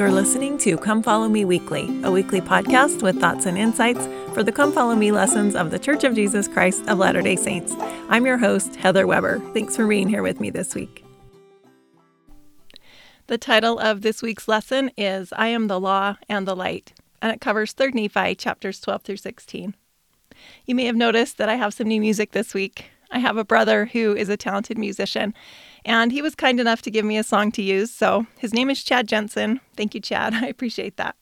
You're listening to Come Follow Me Weekly, a weekly podcast with thoughts and insights for the Come Follow Me lessons of the Church of Jesus Christ of Latter day Saints. I'm your host, Heather Weber. Thanks for being here with me this week. The title of this week's lesson is I Am the Law and the Light, and it covers 3 Nephi chapters 12 through 16. You may have noticed that I have some new music this week. I have a brother who is a talented musician, and he was kind enough to give me a song to use. So his name is Chad Jensen. Thank you, Chad. I appreciate that.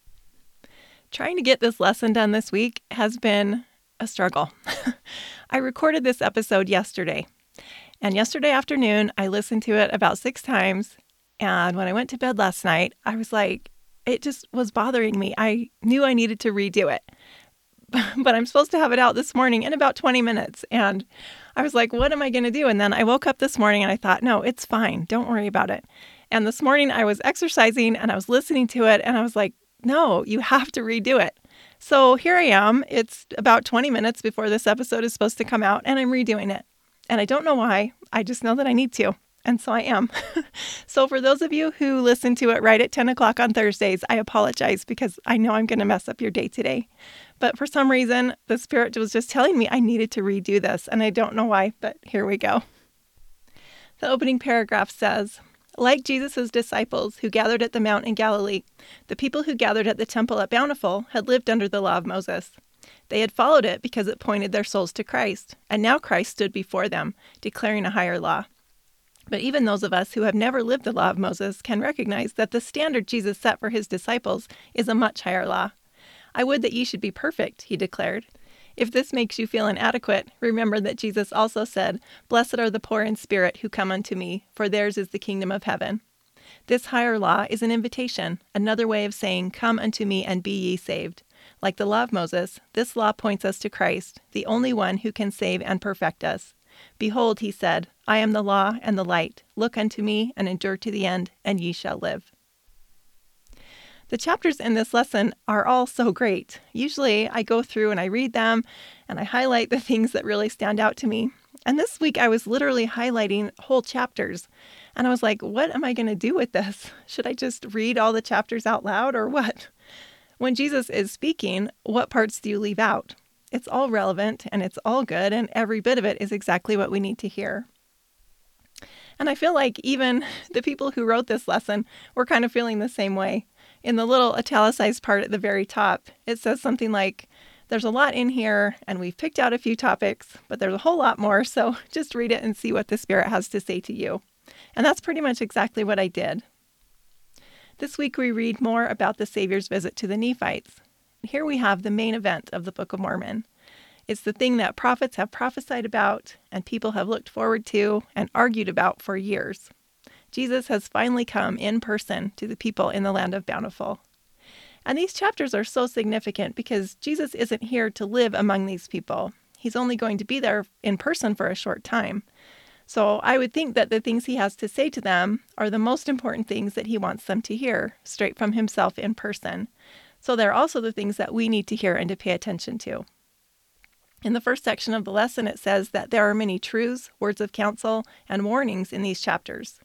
Trying to get this lesson done this week has been a struggle. I recorded this episode yesterday, and yesterday afternoon I listened to it about six times. And when I went to bed last night, I was like, it just was bothering me. I knew I needed to redo it. but I'm supposed to have it out this morning in about 20 minutes. And I was like, what am I going to do? And then I woke up this morning and I thought, no, it's fine. Don't worry about it. And this morning I was exercising and I was listening to it and I was like, no, you have to redo it. So here I am. It's about 20 minutes before this episode is supposed to come out and I'm redoing it. And I don't know why. I just know that I need to. And so I am. so, for those of you who listen to it right at 10 o'clock on Thursdays, I apologize because I know I'm going to mess up your day today. But for some reason, the Spirit was just telling me I needed to redo this. And I don't know why, but here we go. The opening paragraph says, like Jesus' disciples who gathered at the Mount in Galilee, the people who gathered at the temple at Bountiful had lived under the law of Moses. They had followed it because it pointed their souls to Christ, and now Christ stood before them, declaring a higher law. But even those of us who have never lived the law of Moses can recognize that the standard Jesus set for his disciples is a much higher law. I would that ye should be perfect, he declared. If this makes you feel inadequate, remember that Jesus also said, Blessed are the poor in spirit who come unto me, for theirs is the kingdom of heaven. This higher law is an invitation, another way of saying, Come unto me and be ye saved. Like the law of Moses, this law points us to Christ, the only one who can save and perfect us. Behold, he said, I am the law and the light. Look unto me and endure to the end, and ye shall live. The chapters in this lesson are all so great. Usually I go through and I read them and I highlight the things that really stand out to me. And this week I was literally highlighting whole chapters. And I was like, what am I going to do with this? Should I just read all the chapters out loud or what? When Jesus is speaking, what parts do you leave out? It's all relevant and it's all good, and every bit of it is exactly what we need to hear. And I feel like even the people who wrote this lesson were kind of feeling the same way. In the little italicized part at the very top, it says something like, There's a lot in here, and we've picked out a few topics, but there's a whole lot more, so just read it and see what the Spirit has to say to you. And that's pretty much exactly what I did. This week we read more about the Savior's visit to the Nephites. Here we have the main event of the Book of Mormon. It's the thing that prophets have prophesied about and people have looked forward to and argued about for years. Jesus has finally come in person to the people in the land of Bountiful. And these chapters are so significant because Jesus isn't here to live among these people. He's only going to be there in person for a short time. So I would think that the things he has to say to them are the most important things that he wants them to hear straight from himself in person. So they're also the things that we need to hear and to pay attention to. In the first section of the lesson, it says that there are many truths, words of counsel, and warnings in these chapters.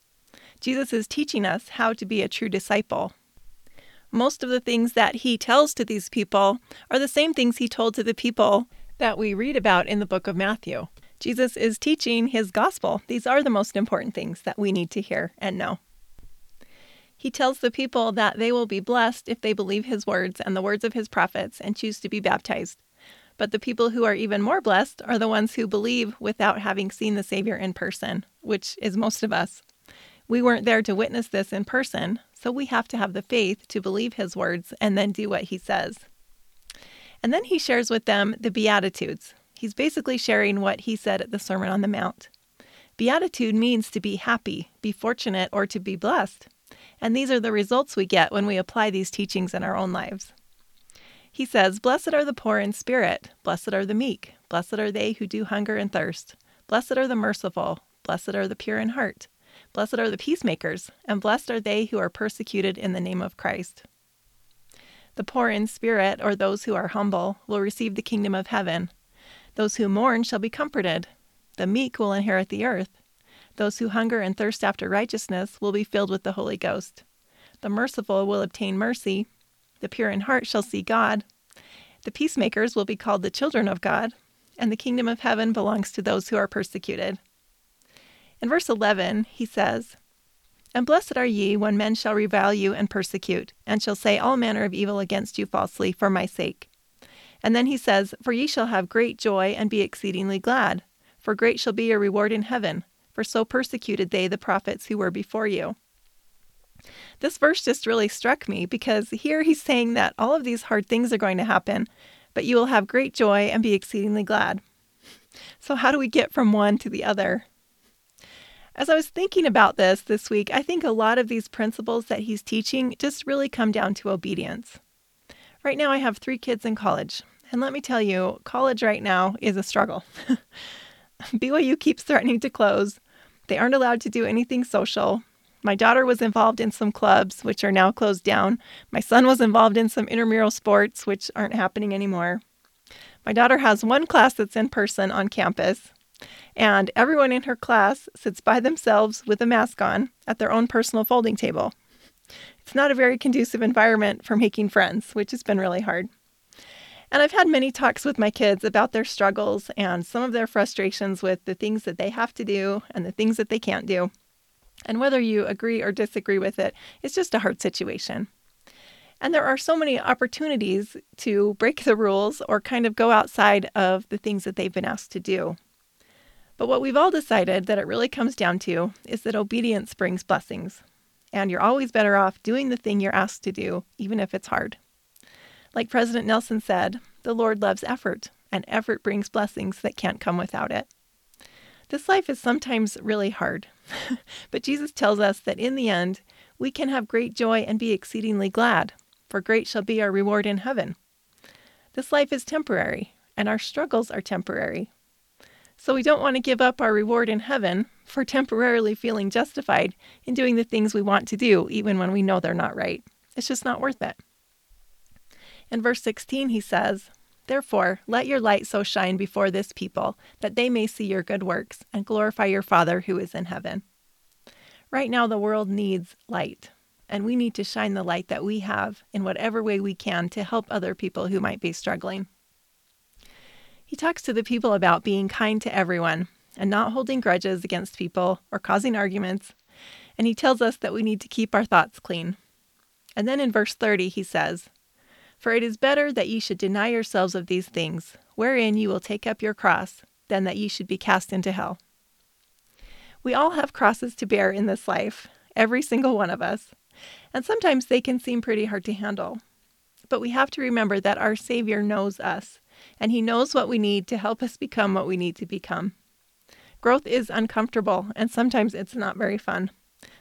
Jesus is teaching us how to be a true disciple. Most of the things that he tells to these people are the same things he told to the people that we read about in the book of Matthew. Jesus is teaching his gospel. These are the most important things that we need to hear and know. He tells the people that they will be blessed if they believe his words and the words of his prophets and choose to be baptized. But the people who are even more blessed are the ones who believe without having seen the Savior in person, which is most of us. We weren't there to witness this in person, so we have to have the faith to believe his words and then do what he says. And then he shares with them the Beatitudes. He's basically sharing what he said at the Sermon on the Mount. Beatitude means to be happy, be fortunate, or to be blessed. And these are the results we get when we apply these teachings in our own lives. He says, Blessed are the poor in spirit, blessed are the meek, blessed are they who do hunger and thirst, blessed are the merciful, blessed are the pure in heart, blessed are the peacemakers, and blessed are they who are persecuted in the name of Christ. The poor in spirit, or those who are humble, will receive the kingdom of heaven. Those who mourn shall be comforted. The meek will inherit the earth. Those who hunger and thirst after righteousness will be filled with the Holy Ghost. The merciful will obtain mercy. The pure in heart shall see God. The peacemakers will be called the children of God. And the kingdom of heaven belongs to those who are persecuted. In verse 11, he says, And blessed are ye when men shall revile you and persecute, and shall say all manner of evil against you falsely for my sake. And then he says, For ye shall have great joy and be exceedingly glad, for great shall be your reward in heaven, for so persecuted they the prophets who were before you. This verse just really struck me because here he's saying that all of these hard things are going to happen, but you will have great joy and be exceedingly glad. So, how do we get from one to the other? As I was thinking about this this week, I think a lot of these principles that he's teaching just really come down to obedience. Right now, I have three kids in college, and let me tell you, college right now is a struggle. BYU keeps threatening to close. They aren't allowed to do anything social. My daughter was involved in some clubs, which are now closed down. My son was involved in some intramural sports, which aren't happening anymore. My daughter has one class that's in person on campus, and everyone in her class sits by themselves with a mask on at their own personal folding table. It's not a very conducive environment for making friends, which has been really hard. And I've had many talks with my kids about their struggles and some of their frustrations with the things that they have to do and the things that they can't do. And whether you agree or disagree with it, it's just a hard situation. And there are so many opportunities to break the rules or kind of go outside of the things that they've been asked to do. But what we've all decided that it really comes down to is that obedience brings blessings. And you're always better off doing the thing you're asked to do, even if it's hard. Like President Nelson said, the Lord loves effort, and effort brings blessings that can't come without it. This life is sometimes really hard, but Jesus tells us that in the end, we can have great joy and be exceedingly glad, for great shall be our reward in heaven. This life is temporary, and our struggles are temporary. So we don't want to give up our reward in heaven for temporarily feeling justified in doing the things we want to do, even when we know they're not right. It's just not worth it. In verse 16, he says, Therefore, let your light so shine before this people that they may see your good works and glorify your Father who is in heaven. Right now, the world needs light, and we need to shine the light that we have in whatever way we can to help other people who might be struggling. He talks to the people about being kind to everyone and not holding grudges against people or causing arguments, and he tells us that we need to keep our thoughts clean. And then in verse 30, he says, for it is better that ye should deny yourselves of these things, wherein ye will take up your cross, than that ye should be cast into hell. We all have crosses to bear in this life, every single one of us, and sometimes they can seem pretty hard to handle. But we have to remember that our Savior knows us, and He knows what we need to help us become what we need to become. Growth is uncomfortable, and sometimes it's not very fun.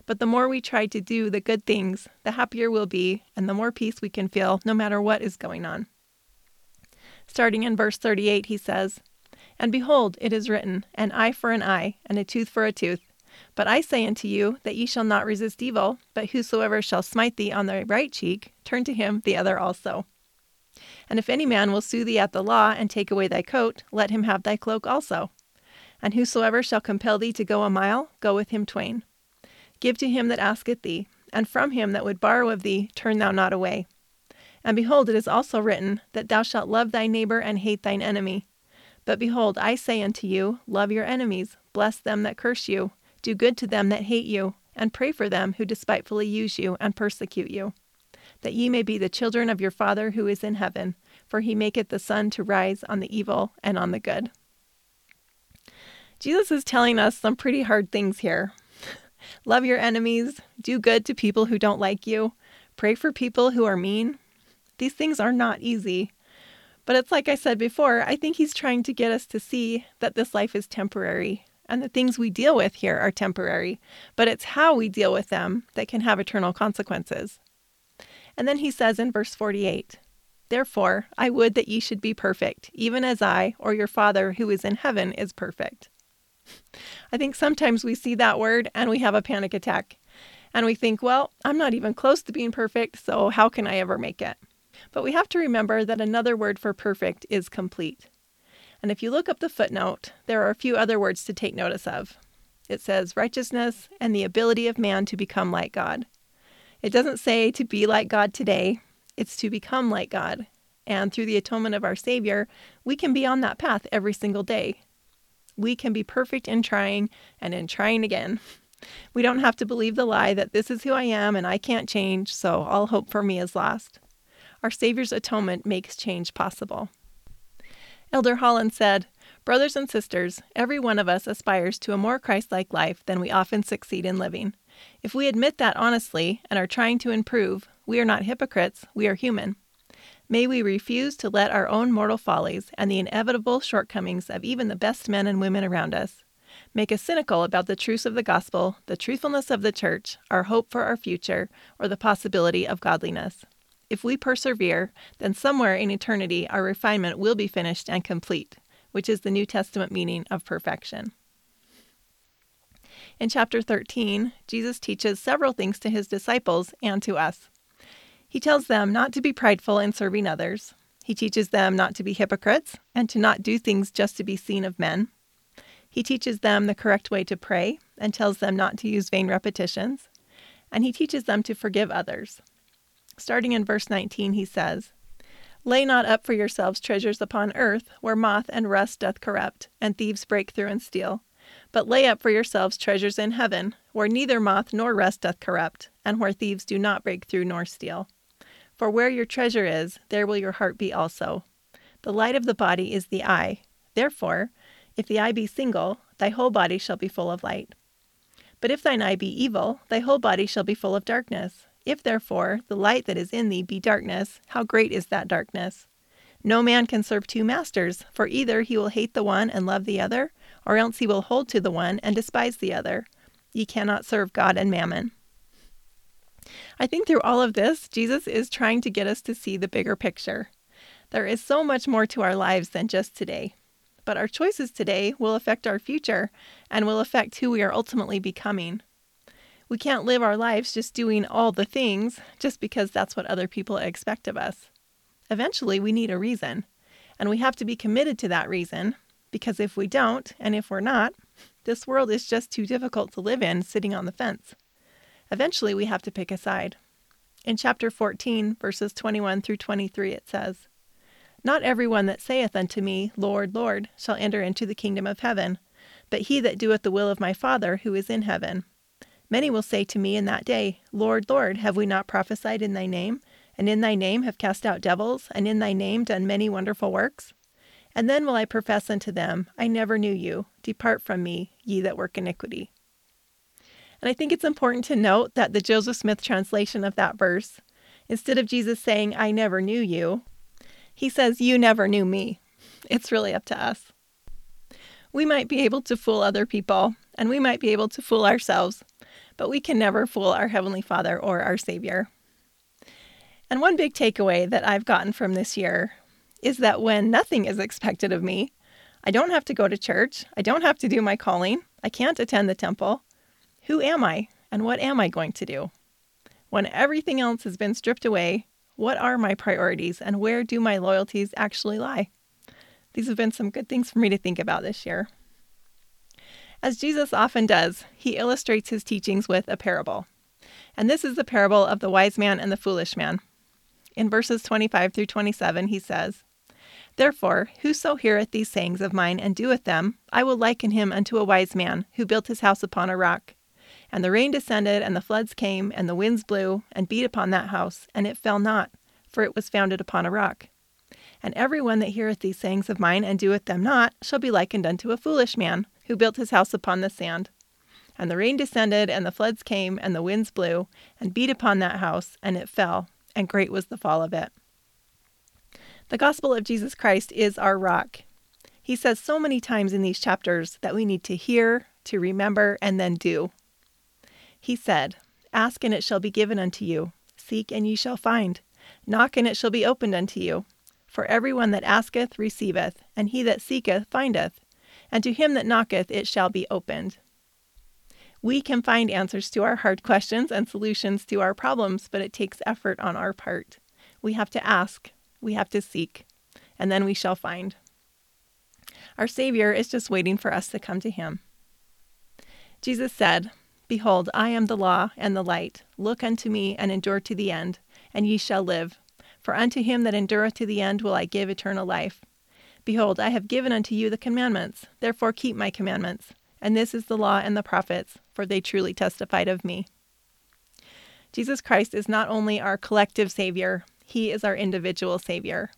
But the more we try to do the good things, the happier we'll be, and the more peace we can feel no matter what is going on. Starting in verse 38, he says, And behold, it is written, An eye for an eye, and a tooth for a tooth. But I say unto you that ye shall not resist evil, but whosoever shall smite thee on the right cheek, turn to him the other also. And if any man will sue thee at the law, and take away thy coat, let him have thy cloak also. And whosoever shall compel thee to go a mile, go with him twain. Give to him that asketh thee, and from him that would borrow of thee turn thou not away. And behold, it is also written, that thou shalt love thy neighbor and hate thine enemy. But behold, I say unto you, love your enemies, bless them that curse you, do good to them that hate you, and pray for them who despitefully use you and persecute you, that ye may be the children of your Father who is in heaven, for he maketh the sun to rise on the evil and on the good. Jesus is telling us some pretty hard things here, Love your enemies, do good to people who don't like you, pray for people who are mean. These things are not easy. But it's like I said before, I think he's trying to get us to see that this life is temporary and the things we deal with here are temporary, but it's how we deal with them that can have eternal consequences. And then he says in verse 48 Therefore, I would that ye should be perfect, even as I, or your Father who is in heaven, is perfect. I think sometimes we see that word and we have a panic attack. And we think, well, I'm not even close to being perfect, so how can I ever make it? But we have to remember that another word for perfect is complete. And if you look up the footnote, there are a few other words to take notice of. It says righteousness and the ability of man to become like God. It doesn't say to be like God today, it's to become like God. And through the atonement of our Savior, we can be on that path every single day. We can be perfect in trying and in trying again. We don't have to believe the lie that this is who I am and I can't change, so all hope for me is lost. Our Savior's atonement makes change possible. Elder Holland said, Brothers and sisters, every one of us aspires to a more Christ like life than we often succeed in living. If we admit that honestly and are trying to improve, we are not hypocrites, we are human. May we refuse to let our own mortal follies and the inevitable shortcomings of even the best men and women around us make us cynical about the truths of the gospel, the truthfulness of the church, our hope for our future, or the possibility of godliness. If we persevere, then somewhere in eternity our refinement will be finished and complete, which is the New Testament meaning of perfection. In chapter 13, Jesus teaches several things to his disciples and to us. He tells them not to be prideful in serving others. He teaches them not to be hypocrites and to not do things just to be seen of men. He teaches them the correct way to pray and tells them not to use vain repetitions. And he teaches them to forgive others. Starting in verse 19, he says, Lay not up for yourselves treasures upon earth, where moth and rust doth corrupt, and thieves break through and steal. But lay up for yourselves treasures in heaven, where neither moth nor rust doth corrupt, and where thieves do not break through nor steal. For where your treasure is, there will your heart be also. The light of the body is the eye. Therefore, if the eye be single, thy whole body shall be full of light. But if thine eye be evil, thy whole body shall be full of darkness. If therefore the light that is in thee be darkness, how great is that darkness? No man can serve two masters, for either he will hate the one and love the other, or else he will hold to the one and despise the other. Ye cannot serve God and mammon. I think through all of this, Jesus is trying to get us to see the bigger picture. There is so much more to our lives than just today. But our choices today will affect our future and will affect who we are ultimately becoming. We can't live our lives just doing all the things just because that's what other people expect of us. Eventually, we need a reason, and we have to be committed to that reason because if we don't, and if we're not, this world is just too difficult to live in sitting on the fence. Eventually, we have to pick a side. In chapter 14, verses 21 through 23, it says, Not every one that saith unto me, Lord, Lord, shall enter into the kingdom of heaven, but he that doeth the will of my Father who is in heaven. Many will say to me in that day, Lord, Lord, have we not prophesied in thy name, and in thy name have cast out devils, and in thy name done many wonderful works? And then will I profess unto them, I never knew you. Depart from me, ye that work iniquity. And I think it's important to note that the Joseph Smith translation of that verse, instead of Jesus saying, I never knew you, he says, You never knew me. It's really up to us. We might be able to fool other people, and we might be able to fool ourselves, but we can never fool our Heavenly Father or our Savior. And one big takeaway that I've gotten from this year is that when nothing is expected of me, I don't have to go to church, I don't have to do my calling, I can't attend the temple. Who am I, and what am I going to do? When everything else has been stripped away, what are my priorities and where do my loyalties actually lie? These have been some good things for me to think about this year. As Jesus often does, he illustrates his teachings with a parable. And this is the parable of the wise man and the foolish man. In verses 25 through 27, he says, Therefore, whoso heareth these sayings of mine and doeth them, I will liken him unto a wise man who built his house upon a rock. And the rain descended, and the floods came, and the winds blew, and beat upon that house, and it fell not, for it was founded upon a rock. And every one that heareth these sayings of mine and doeth them not shall be likened unto a foolish man, who built his house upon the sand. And the rain descended, and the floods came, and the winds blew, and beat upon that house, and it fell, and great was the fall of it. The gospel of Jesus Christ is our rock. He says so many times in these chapters that we need to hear, to remember, and then do. He said, Ask, and it shall be given unto you. Seek, and ye shall find. Knock, and it shall be opened unto you. For every one that asketh receiveth, and he that seeketh findeth, and to him that knocketh it shall be opened. We can find answers to our hard questions and solutions to our problems, but it takes effort on our part. We have to ask, we have to seek, and then we shall find. Our Savior is just waiting for us to come to him. Jesus said, Behold, I am the law and the light. Look unto me and endure to the end, and ye shall live. For unto him that endureth to the end will I give eternal life. Behold, I have given unto you the commandments. Therefore keep my commandments. And this is the law and the prophets, for they truly testified of me. Jesus Christ is not only our collective Savior, He is our individual Savior.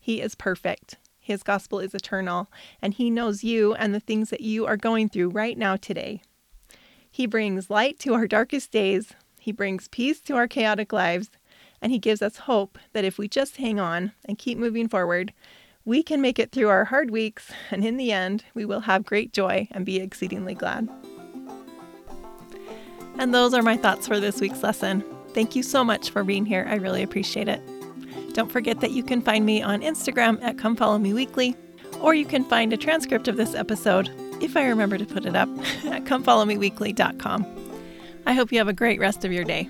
He is perfect. His gospel is eternal, and He knows you and the things that you are going through right now today. He brings light to our darkest days, He brings peace to our chaotic lives, and He gives us hope that if we just hang on and keep moving forward, we can make it through our hard weeks, and in the end, we will have great joy and be exceedingly glad. And those are my thoughts for this week's lesson. Thank you so much for being here. I really appreciate it. Don't forget that you can find me on Instagram at Come Follow Me Weekly, or you can find a transcript of this episode, if I remember to put it up, at comefollowmeweekly.com. I hope you have a great rest of your day.